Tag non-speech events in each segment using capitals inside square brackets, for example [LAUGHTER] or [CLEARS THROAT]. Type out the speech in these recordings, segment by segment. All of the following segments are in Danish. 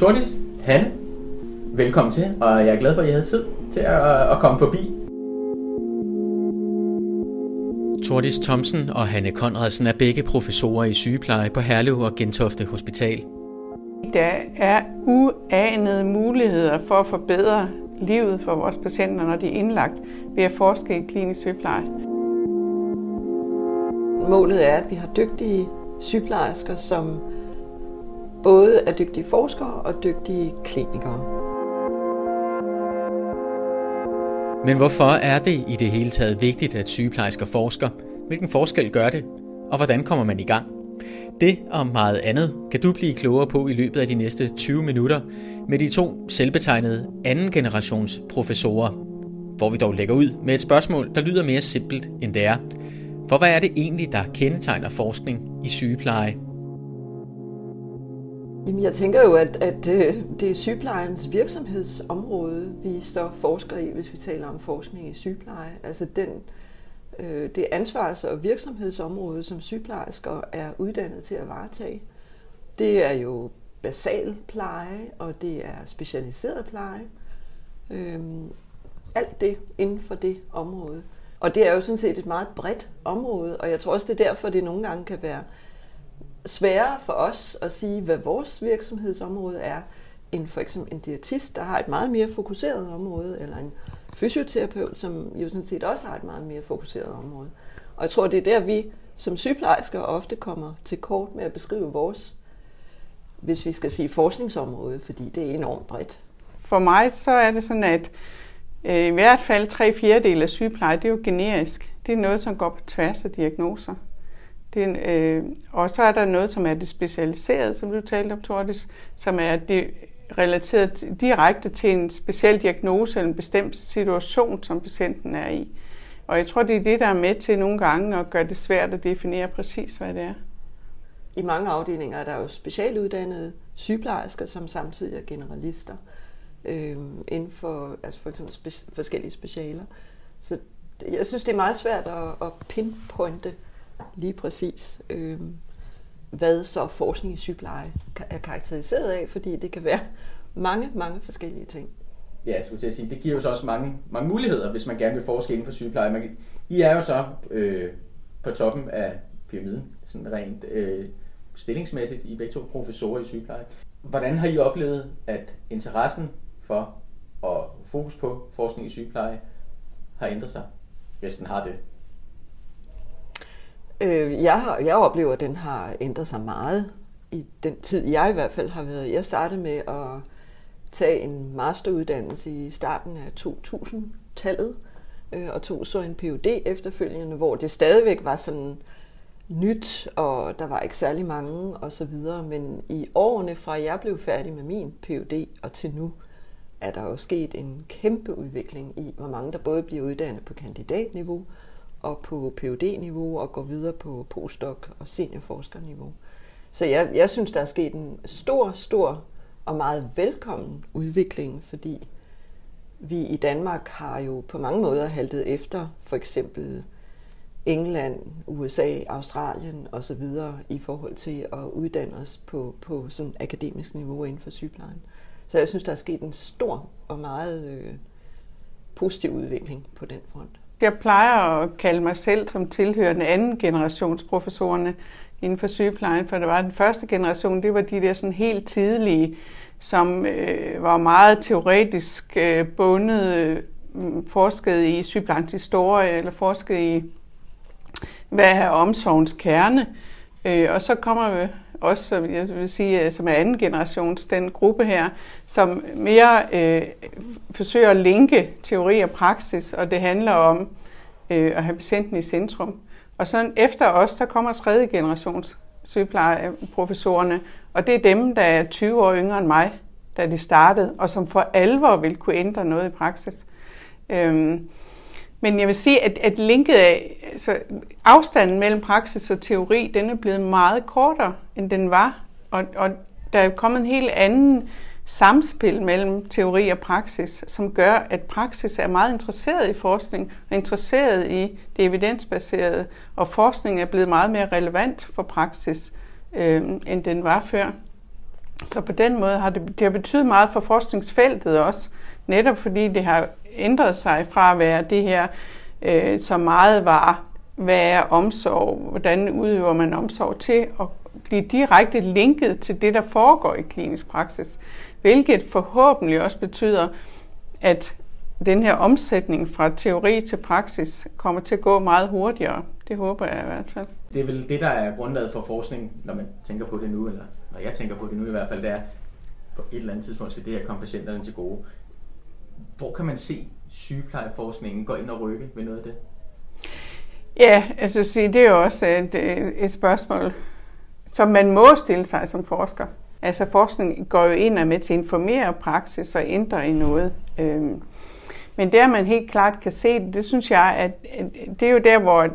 Tordis, Hanne, velkommen til, og jeg er glad for, at I havde tid til at, at komme forbi. Tordis Thomsen og Hanne Konradsen er begge professorer i sygepleje på Herlev og Gentofte Hospital. Der er uanede muligheder for at forbedre livet for vores patienter, når de er indlagt ved at forske i klinisk sygepleje. Målet er, at vi har dygtige sygeplejersker, som både er dygtige forskere og dygtige klinikere. Men hvorfor er det i det hele taget vigtigt, at sygeplejersker forsker? Hvilken forskel gør det? Og hvordan kommer man i gang? Det og meget andet kan du blive klogere på i løbet af de næste 20 minutter med de to selvbetegnede anden generations professorer, hvor vi dog lægger ud med et spørgsmål, der lyder mere simpelt end det er. For hvad er det egentlig, der kendetegner forskning i sygepleje? Jamen, jeg tænker jo, at, at øh, det er sygeplejens virksomhedsområde, vi står forsker i, hvis vi taler om forskning i sygepleje. Altså den, øh, det ansvars- og virksomhedsområde, som sygeplejersker er uddannet til at varetage. Det er jo basal pleje, og det er specialiseret pleje. Øhm, alt det inden for det område. Og det er jo sådan set et meget bredt område, og jeg tror også, det er derfor, det nogle gange kan være sværere for os at sige, hvad vores virksomhedsområde er, end for eksempel en diætist, der har et meget mere fokuseret område, eller en fysioterapeut, som jo sådan set også har et meget mere fokuseret område. Og jeg tror, det er der, vi som sygeplejersker ofte kommer til kort med at beskrive vores, hvis vi skal sige forskningsområde, fordi det er enormt bredt. For mig så er det sådan, at øh, i hvert fald tre fjerdedel af sygepleje, det er jo generisk. Det er noget, som går på tværs af diagnoser. Det er, øh, og så er der noget, som er det specialiserede, som du talte om, Tordis, som er det relateret direkte til en speciel diagnose eller en bestemt situation, som patienten er i. Og jeg tror, det er det, der er med til nogle gange at gøre det svært at definere præcis, hvad det er. I mange afdelinger er der jo specialuddannede sygeplejersker, som samtidig er generalister øh, inden for, altså for eksempel spe, forskellige specialer. Så jeg synes, det er meget svært at, at pinpointe lige præcis, øh, hvad så forskning i sygepleje er karakteriseret af, fordi det kan være mange, mange forskellige ting. Ja, jeg skulle til at sige, det giver jo så også mange, mange muligheder, hvis man gerne vil forske inden for sygepleje. Man, I er jo så øh, på toppen af pyramiden, sådan rent øh, stillingsmæssigt. I er begge to professorer i sygepleje. Hvordan har I oplevet, at interessen for og fokus på forskning i sygepleje har ændret sig, hvis den har det? Øh, jeg, har, jeg oplever, at den har ændret sig meget i den tid, jeg i hvert fald har været. Jeg startede med at tage en masteruddannelse i starten af 2000-tallet, øh, og tog så en PhD efterfølgende, hvor det stadigvæk var sådan nyt, og der var ikke særlig mange og så videre. Men i årene fra jeg blev færdig med min PhD og til nu, er der jo sket en kæmpe udvikling i, hvor mange der både bliver uddannet på kandidatniveau og på PhD-niveau og går videre på postdoc og seniorforskerniveau. Så jeg, jeg synes, der er sket en stor, stor og meget velkommen udvikling, fordi vi i Danmark har jo på mange måder haltet efter for eksempel England, USA, Australien osv. i forhold til at uddanne os på, på sådan akademisk niveau inden for sygeplejen. Så jeg synes, der er sket en stor og meget øh, positiv udvikling på den front. Jeg plejer at kalde mig selv som tilhørende anden generations professorerne inden for sygeplejen, for det var den første generation, det var de der sådan helt tidlige, som øh, var meget teoretisk øh, bundet, øh, forskede i sygeplejens historie, eller forskede i, hvad er omsorgens kerne. Øh, og så kommer også, som jeg vil sige, øh, som er anden generations, den gruppe her, som mere øh, forsøger at linke teori og praksis, og det handler om øh, at have patienten i centrum. Og så efter os, der kommer tredje generations sygeplejeprofessorerne, og det er dem, der er 20 år yngre end mig, da de startede, og som for alvor vil kunne ændre noget i praksis. Øhm, men jeg vil sige, at, at linket af, altså afstanden mellem praksis og teori, den er blevet meget kortere, end den var. Og, og der er kommet en helt anden samspil mellem teori og praksis, som gør, at praksis er meget interesseret i forskning og interesseret i det evidensbaserede, og forskning er blevet meget mere relevant for praksis, øh, end den var før. Så på den måde har det, det har betydet meget for forskningsfeltet også, netop fordi det har ændret sig fra at være det her, øh, som meget var, hvad er omsorg, hvordan udøver man omsorg til at blive direkte linket til det, der foregår i klinisk praksis, hvilket forhåbentlig også betyder, at den her omsætning fra teori til praksis kommer til at gå meget hurtigere. Det håber jeg i hvert fald. Det er vel det, der er grundlaget for forskning, når man tænker på det nu, eller når jeg tænker på det nu i hvert fald, det er, på et eller andet tidspunkt skal det her komme patienterne til gode. Hvor kan man se sygeplejeforskningen gå ind og rykke ved noget af det? Ja, altså se, det er jo også et, et spørgsmål, som man må stille sig som forsker. Altså forskning går jo ind og med til at informere praksis og ændre i noget. Øhm, men der man helt klart kan se det, det synes jeg, at det er jo der, hvor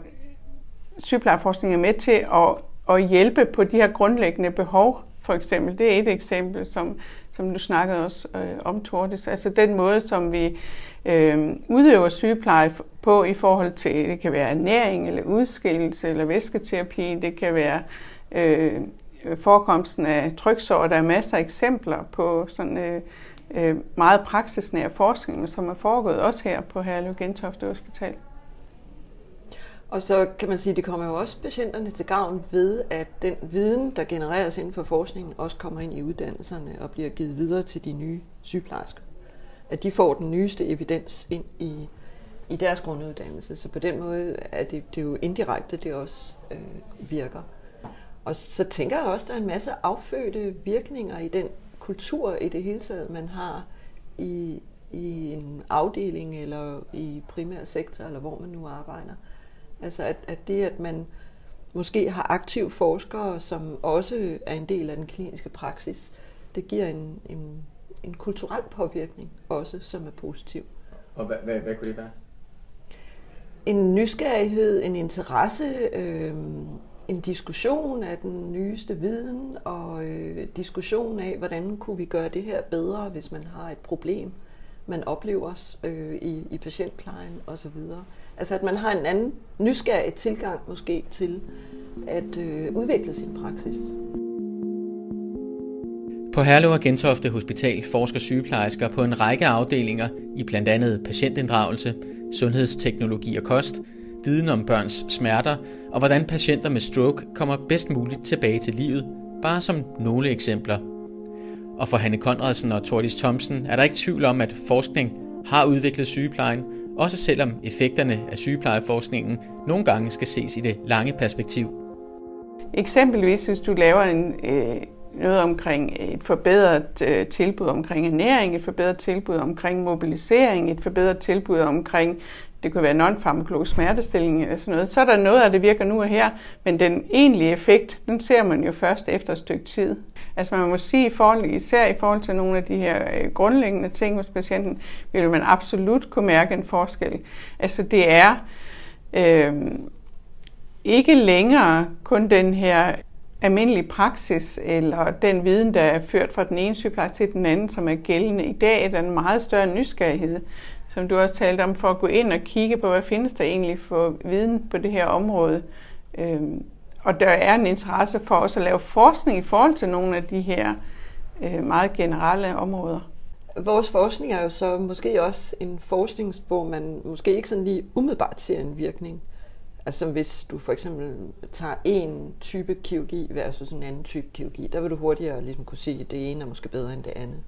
sygeplejeforskning er med til at, at hjælpe på de her grundlæggende behov, for eksempel. Det er et eksempel, som, som du snakkede også øh, om, Tordis. Altså den måde, som vi øh, udøver sygepleje på i forhold til, det kan være ernæring, eller udskillelse, eller væsketerapi, det kan være øh, forekomsten af tryksår. Der er masser af eksempler på sådan øh, øh, meget praksisnær forskning, som er foregået også her på Herlev Gentofte Hospital. Og så kan man sige, at det kommer jo også patienterne til gavn ved, at den viden, der genereres inden for forskningen, også kommer ind i uddannelserne og bliver givet videre til de nye sygeplejersker. At de får den nyeste evidens ind i, i deres grunduddannelse. Så på den måde er det, det er jo indirekte, det også øh, virker. Og så tænker jeg også, at der er en masse affødte virkninger i den kultur i det hele taget, man har i, i en afdeling eller i primær sektor, eller hvor man nu arbejder. Altså at, at det, at man måske har aktive forskere, som også er en del af den kliniske praksis, det giver en, en, en kulturel påvirkning også, som er positiv. Og hvad, hvad, hvad kunne det være? En nysgerrighed, en interesse, øh, en diskussion af den nyeste viden, og øh, diskussion af, hvordan kunne vi gøre det her bedre, hvis man har et problem, man oplever øh, i, i patientplejen osv. Altså at man har en anden nysgerrig tilgang måske til at øh, udvikle sin praksis. På Herlev og Gentofte Hospital forsker sygeplejersker på en række afdelinger i blandt andet patientinddragelse, sundhedsteknologi og kost, viden om børns smerter og hvordan patienter med stroke kommer bedst muligt tilbage til livet, bare som nogle eksempler. Og for Hanne Konradsen og Tordis Thomsen er der ikke tvivl om, at forskning har udviklet sygeplejen, også selvom effekterne af sygeplejeforskningen nogle gange skal ses i det lange perspektiv. Eksempelvis hvis du laver en, øh, noget omkring et forbedret øh, tilbud omkring ernæring, et forbedret tilbud omkring mobilisering, et forbedret tilbud omkring det kunne være non-farmakologisk smertestilling eller øh, sådan noget, så er der noget af det virker nu og her, men den egentlige effekt, den ser man jo først efter et stykke tid. Altså man må sige, i forhold, især i forhold til nogle af de her øh, grundlæggende ting hos patienten, vil man absolut kunne mærke en forskel. Altså det er øh, ikke længere kun den her almindelig praksis, eller den viden, der er ført fra den ene sygeplejerske til den anden, som er gældende. I dag er der en meget større nysgerrighed som du også talte om, for at gå ind og kigge på, hvad findes der egentlig for viden på det her område. Øhm, og der er en interesse for os at lave forskning i forhold til nogle af de her øh, meget generelle områder. Vores forskning er jo så måske også en forskning, hvor man måske ikke sådan lige umiddelbart ser en virkning. Altså hvis du for eksempel tager en type kirurgi versus en anden type kirurgi, der vil du hurtigere ligesom kunne sige, at det ene er måske bedre end det andet.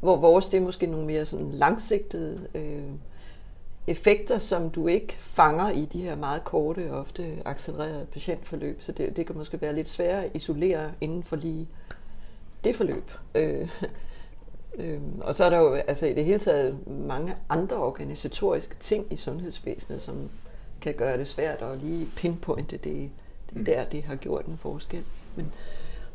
Hvor vores, det er måske nogle mere sådan langsigtede øh, effekter, som du ikke fanger i de her meget korte ofte accelererede patientforløb. Så det, det kan måske være lidt sværere at isolere inden for lige det forløb. Øh, øh, og så er der jo altså i det hele taget mange andre organisatoriske ting i sundhedsvæsenet, som kan gøre det svært at lige pinpointe det. Det er mm. der, det har gjort en forskel. Men,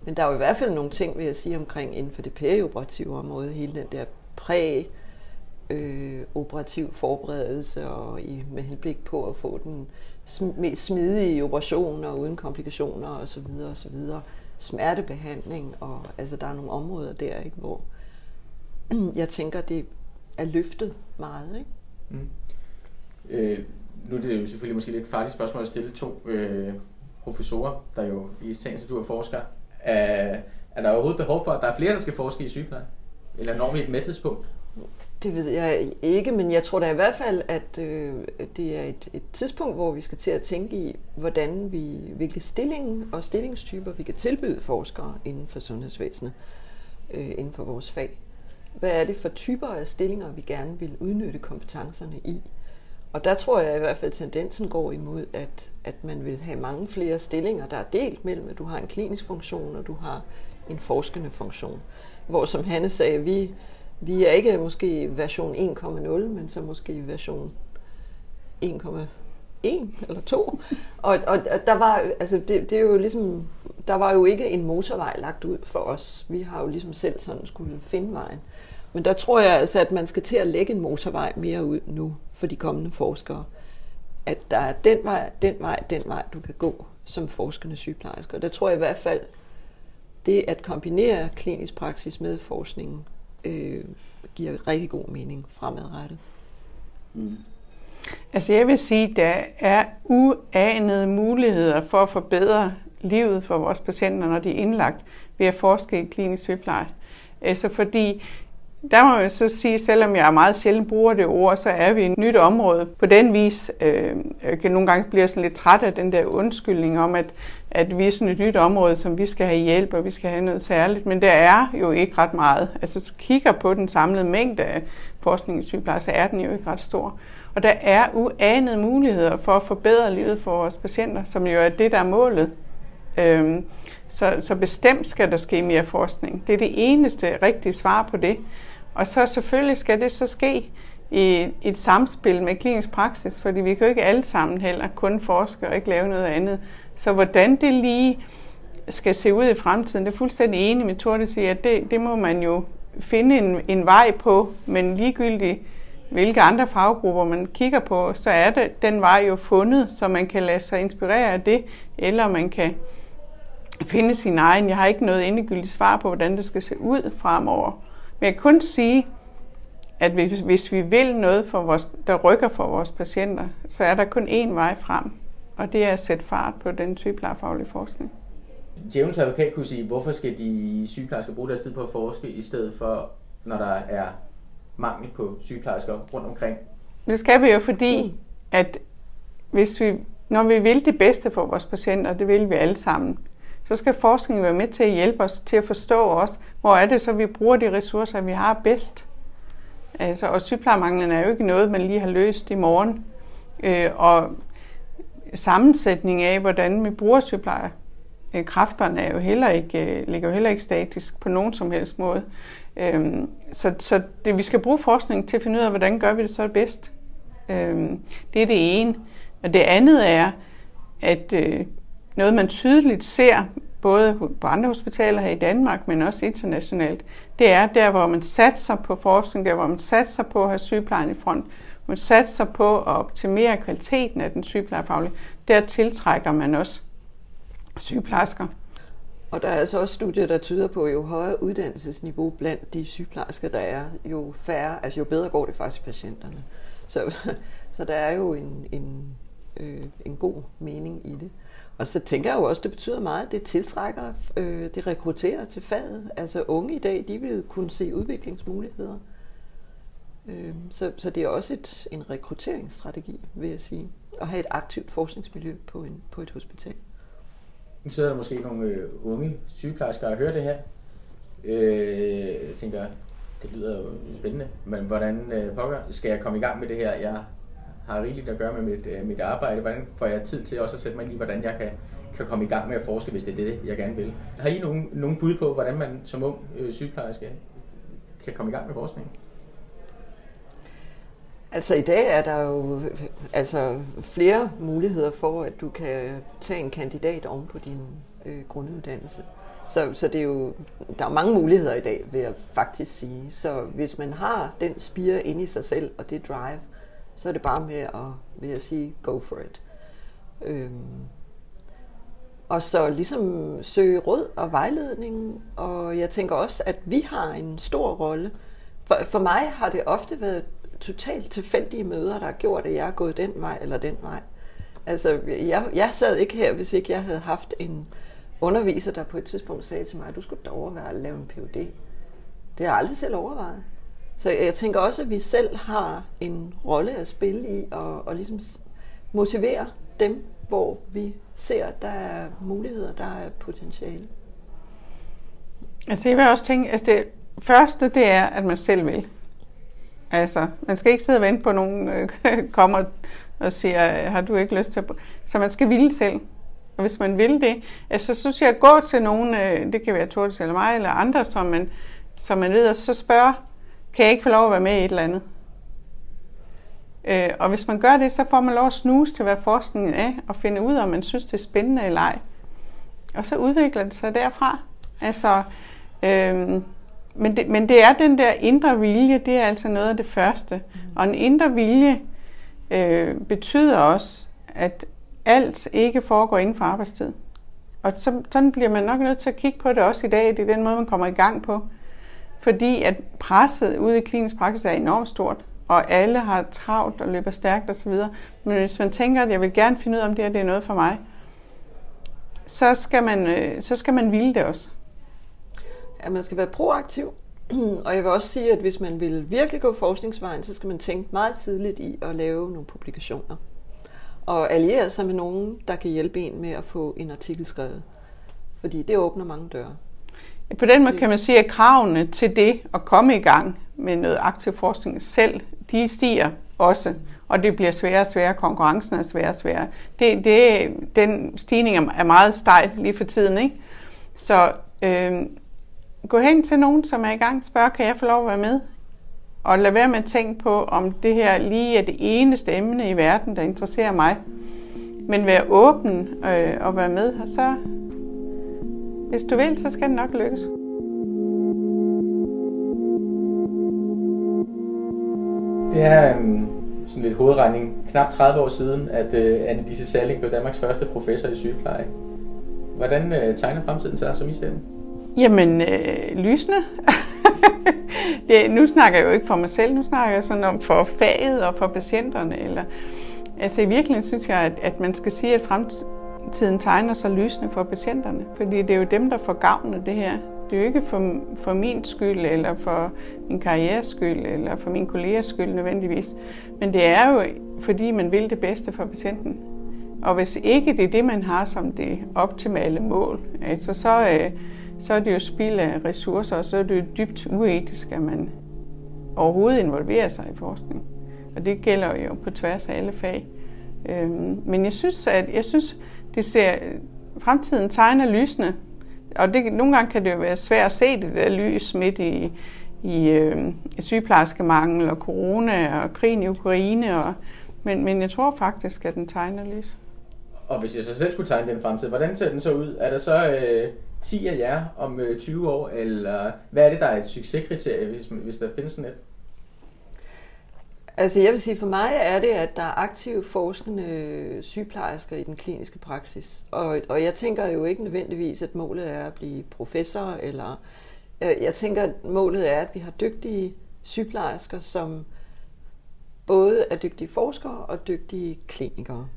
men der er jo i hvert fald nogle ting, vil jeg sige, omkring inden for det perioperative område, hele den der præ øh, operativ forberedelse og i, med henblik på at få den mest smidige operationer uden komplikationer og så videre og så videre. Smertebehandling og altså der er nogle områder der, ikke, hvor [CLEARS THROAT] jeg tænker, det er løftet meget. Ikke? Mm. Øh, nu er det jo selvfølgelig måske lidt farligt spørgsmål at stille to øh, professorer, der jo i sagens natur forsker er, Er der overhovedet behov for, at der er flere, der skal forske i sygepleje? Eller når vi et mæthedspunkt? Det ved jeg ikke, men jeg tror da i hvert fald, at øh, det er et, et tidspunkt, hvor vi skal til at tænke i, hvordan vi, hvilke stilling og stillingstyper vi kan tilbyde forskere inden for sundhedsvæsenet, øh, inden for vores fag. Hvad er det for typer af stillinger, vi gerne vil udnytte kompetencerne i? Og der tror jeg i hvert fald, at tendensen går imod, at, at man vil have mange flere stillinger, der er delt mellem, at du har en klinisk funktion, og du har en forskende funktion. Hvor som Hanne sagde, vi, vi er ikke måske version 1,0, men så måske version 1,1 eller 2. Og, og, og der var, altså det, det er jo ligesom, der var jo ikke en motorvej lagt ud for os. Vi har jo ligesom selv sådan skulle finde vejen. Men der tror jeg altså, at man skal til at lægge en motorvej mere ud nu for de kommende forskere. At der er den vej, den vej, den vej, du kan gå som forskende sygeplejerske. Og der tror jeg i hvert fald, det at kombinere klinisk praksis med forskningen øh, giver rigtig god mening fremadrettet. Mm. Altså jeg vil sige, at der er uanede muligheder for at forbedre livet for vores patienter, når de er indlagt ved at forske i klinisk sygepleje. Altså fordi der må jeg så sige, selvom jeg meget sjældent bruger det ord, så er vi i et nyt område. På den vis øh, jeg kan nogle gange blive sådan lidt træt af den der undskyldning om, at, at vi er sådan et nyt område, som vi skal have hjælp, og vi skal have noget særligt. Men der er jo ikke ret meget. Altså, hvis du kigger på den samlede mængde af forskning i sygepleje, så er den jo ikke ret stor. Og der er uanede muligheder for at forbedre livet for vores patienter, som jo er det, der er målet. Øhm, så, så bestemt skal der ske mere forskning. Det er det eneste rigtige svar på det. Og så selvfølgelig skal det så ske i et samspil med klinisk praksis, fordi vi kan jo ikke alle sammen heller kun forske og ikke lave noget andet. Så hvordan det lige skal se ud i fremtiden, det er fuldstændig enig med Torte siger, at det, det må man jo finde en, en vej på, men ligegyldigt hvilke andre faggrupper man kigger på, så er det den vej jo fundet, så man kan lade sig inspirere af det, eller man kan finde sin egen. Jeg har ikke noget endegyldigt svar på, hvordan det skal se ud fremover. Men jeg kan kun sige, at hvis, hvis vi vil noget, for vores, der rykker for vores patienter, så er der kun én vej frem, og det er at sætte fart på den sygeplejefaglige forskning. Djævelens advokat kunne sige, hvorfor skal de sygeplejersker bruge deres tid på at forske, i stedet for, når der er mangel på sygeplejersker rundt omkring? Det skal vi jo, fordi at hvis vi, når vi vil det bedste for vores patienter, det vil vi alle sammen, så skal forskningen være med til at hjælpe os til at forstå os, hvor er det så, vi bruger de ressourcer, vi har bedst. Altså, og sygeplejemanglen er jo ikke noget, man lige har løst i morgen. Øh, og sammensætning af, hvordan vi bruger sygeplejer, øh, kræfterne er jo heller ikke, øh, ligger jo heller ikke statisk på nogen som helst måde. Øh, så så det, vi skal bruge forskning til at finde ud af, hvordan gør vi det så bedst. Øh, det er det ene. Og det andet er, at øh, noget man tydeligt ser, både på andre hospitaler her i Danmark, men også internationalt, det er der, hvor man satser på forskning, der hvor man satser på at have sygeplejen i front, man satser på at optimere kvaliteten af den sygeplejefaglige, der tiltrækker man også sygeplejersker. Og der er altså også studier, der tyder på, at jo højere uddannelsesniveau blandt de sygeplejersker, der er, jo færre, altså jo bedre går det faktisk patienterne. Så, [LAUGHS] så der er jo en, en, øh, en god mening i det. Og så tænker jeg jo også, det betyder meget, at det tiltrækker, øh, det rekrutterer til faget. Altså unge i dag, de vil kunne se udviklingsmuligheder. Øh, så, så det er også et, en rekrutteringsstrategi, vil jeg sige, at have et aktivt forskningsmiljø på, en, på et hospital. Nu sidder der måske nogle øh, unge sygeplejersker og hører det her. Øh, jeg tænker, det lyder jo spændende, men hvordan øh, pokker skal jeg komme i gang med det her? Jeg har rigeligt at gøre med mit, øh, mit arbejde. Hvordan får jeg tid til også at sætte mig ind i, hvordan jeg kan, kan komme i gang med at forske, hvis det er det, jeg gerne vil. Har I nogen, nogen bud på, hvordan man som ung øh, sygeplejerske kan komme i gang med forskning? Altså i dag er der jo altså, flere muligheder for, at du kan tage en kandidat oven på din øh, grunduddannelse. Så, så det er jo, der er mange muligheder i dag, vil jeg faktisk sige. Så hvis man har den spire inde i sig selv, og det drive, så er det bare med at, vil jeg sige, go for it. Øhm, og så ligesom søge råd og vejledning, og jeg tænker også, at vi har en stor rolle. For, for mig har det ofte været totalt tilfældige møder, der har gjort, at jeg er gået den vej eller den vej. Altså, jeg, jeg sad ikke her, hvis ikke jeg havde haft en underviser, der på et tidspunkt sagde til mig, at du skulle da overveje at lave en PhD. Det har jeg aldrig selv overvejet. Så jeg tænker også, at vi selv har en rolle at spille i, og, og ligesom motivere dem, hvor vi ser, at der er muligheder, der er potentiale. Altså jeg vil også tænke, at det første, det er, at man selv vil. Altså, man skal ikke sidde og vente på, at nogen øh, [LAUGHS] kommer og siger, har du ikke lyst til at... Så man skal ville selv. Og hvis man vil det, altså, så synes jeg at gå til nogen, øh, det kan være Tordes eller mig, eller andre, som man, som man ved, og så spørge, kan jeg ikke få lov at være med i et eller andet? Øh, og hvis man gør det, så får man lov at snuse til, hvad forskningen er, og finde ud af, om man synes, det er spændende eller ej. Og så udvikler det sig derfra. Altså, øh, men, det, men det er den der indre vilje, det er altså noget af det første. Mm. Og en indre vilje øh, betyder også, at alt ikke foregår inden for arbejdstid. Og så, sådan bliver man nok nødt til at kigge på det også i dag. Det er den måde, man kommer i gang på. Fordi at presset ude i klinisk praksis er enormt stort, og alle har travlt og løber stærkt osv. Men hvis man tænker, at jeg vil gerne finde ud af, om det her det er noget for mig, så skal man, øh, så skal man ville det også. Ja, man skal være proaktiv. [CLEARS THROAT] Og jeg vil også sige, at hvis man vil virkelig gå forskningsvejen, så skal man tænke meget tidligt i at lave nogle publikationer. Og alliere sig med nogen, der kan hjælpe en med at få en artikel skrevet. Fordi det åbner mange døre. På den måde kan man sige, at kravene til det at komme i gang med noget aktiv forskning selv, de stiger også. Og det bliver sværere og sværere, konkurrencen er sværere og sværere. Det, det, den stigning er meget stejl lige for tiden. Ikke? Så øh, gå hen til nogen, som er i gang, spørg, kan jeg få lov at være med? Og lad være med at tænke på, om det her lige er det eneste emne i verden, der interesserer mig. Men vær åben øh, og være med, og så, hvis du vil, så skal det nok lykkes. Det er um, sådan lidt hovedregning. Knap 30 år siden, at uh, Annelise Salling blev Danmarks første professor i sygepleje. Hvordan uh, tegner fremtiden sig, som I ser den? Jamen, øh, lysende. [LAUGHS] det, nu snakker jeg jo ikke for mig selv, nu snakker jeg sådan om for faget og for patienterne. Eller, altså i virkeligheden synes jeg, at, at man skal sige, at fremtiden tegner sig lysende for patienterne. Fordi det er jo dem, der får gavn af det her. Det er jo ikke for, for min skyld, eller for min karrieres skyld, eller for min kollegas skyld nødvendigvis. Men det er jo, fordi man vil det bedste for patienten. Og hvis ikke det er det, man har som det optimale mål, altså så, øh, så er det jo spild af ressourcer, og så er det jo dybt uetisk, at man overhovedet involverer sig i forskning. Og det gælder jo på tværs af alle fag. Øhm, men jeg synes, at jeg synes, det ser, fremtiden tegner lysende, og det, nogle gange kan det jo være svært at se det der lys midt i, i øh, sygeplejerskemangel og corona og krigen i Ukraine. Og, men, men jeg tror faktisk, at den tegner lys. Og hvis jeg så selv skulle tegne den fremtid, hvordan ser den så ud? Er der så øh, 10 af jer om øh, 20 år, eller hvad er det, der er et succeskriterie, hvis, hvis der findes sådan et? Altså jeg vil sige, for mig er det, at der er aktive forskende øh, sygeplejersker i den kliniske praksis. Og, og jeg tænker jo ikke nødvendigvis, at målet er at blive professor, eller øh, jeg tænker, at målet er, at vi har dygtige sygeplejersker, som både er dygtige forskere og dygtige klinikere.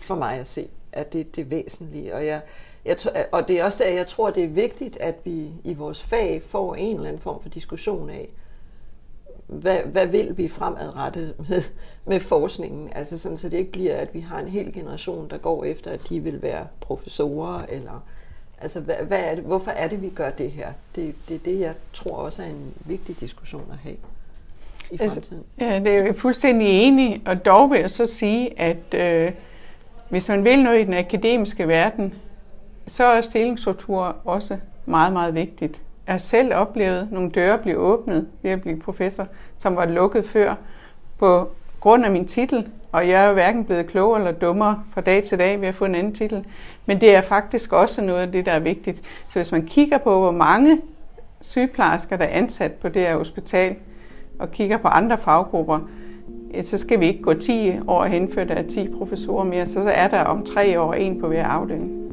For mig at se, at det, er det væsentlige. Og jeg, jeg, og det er også at jeg tror, det er vigtigt, at vi i vores fag får en eller anden form for diskussion af, hvad, hvad vil vi fremadrettet med, med forskningen? Altså sådan, så det ikke bliver, at vi har en hel generation, der går efter, at de vil være professorer, eller altså, hvad, hvad er det, hvorfor er det, vi gør det her? Det, det er det, jeg tror også er en vigtig diskussion at have i altså, fremtiden. Altså, ja, det er jeg fuldstændig enig, og dog vil jeg så sige, at øh, hvis man vil noget i den akademiske verden, så er stillingsstruktur også meget, meget vigtigt. Jeg selv oplevet nogle døre blive åbnet ved at blive professor, som var lukket før på grund af min titel, og jeg er jo hverken blevet klogere eller dummere fra dag til dag ved at få en anden titel. Men det er faktisk også noget af det, der er vigtigt. Så hvis man kigger på, hvor mange sygeplejersker, der er ansat på det her hospital, og kigger på andre faggrupper, så skal vi ikke gå 10 år hen, før der er 10 professorer mere, så er der om tre år en på hver afdeling.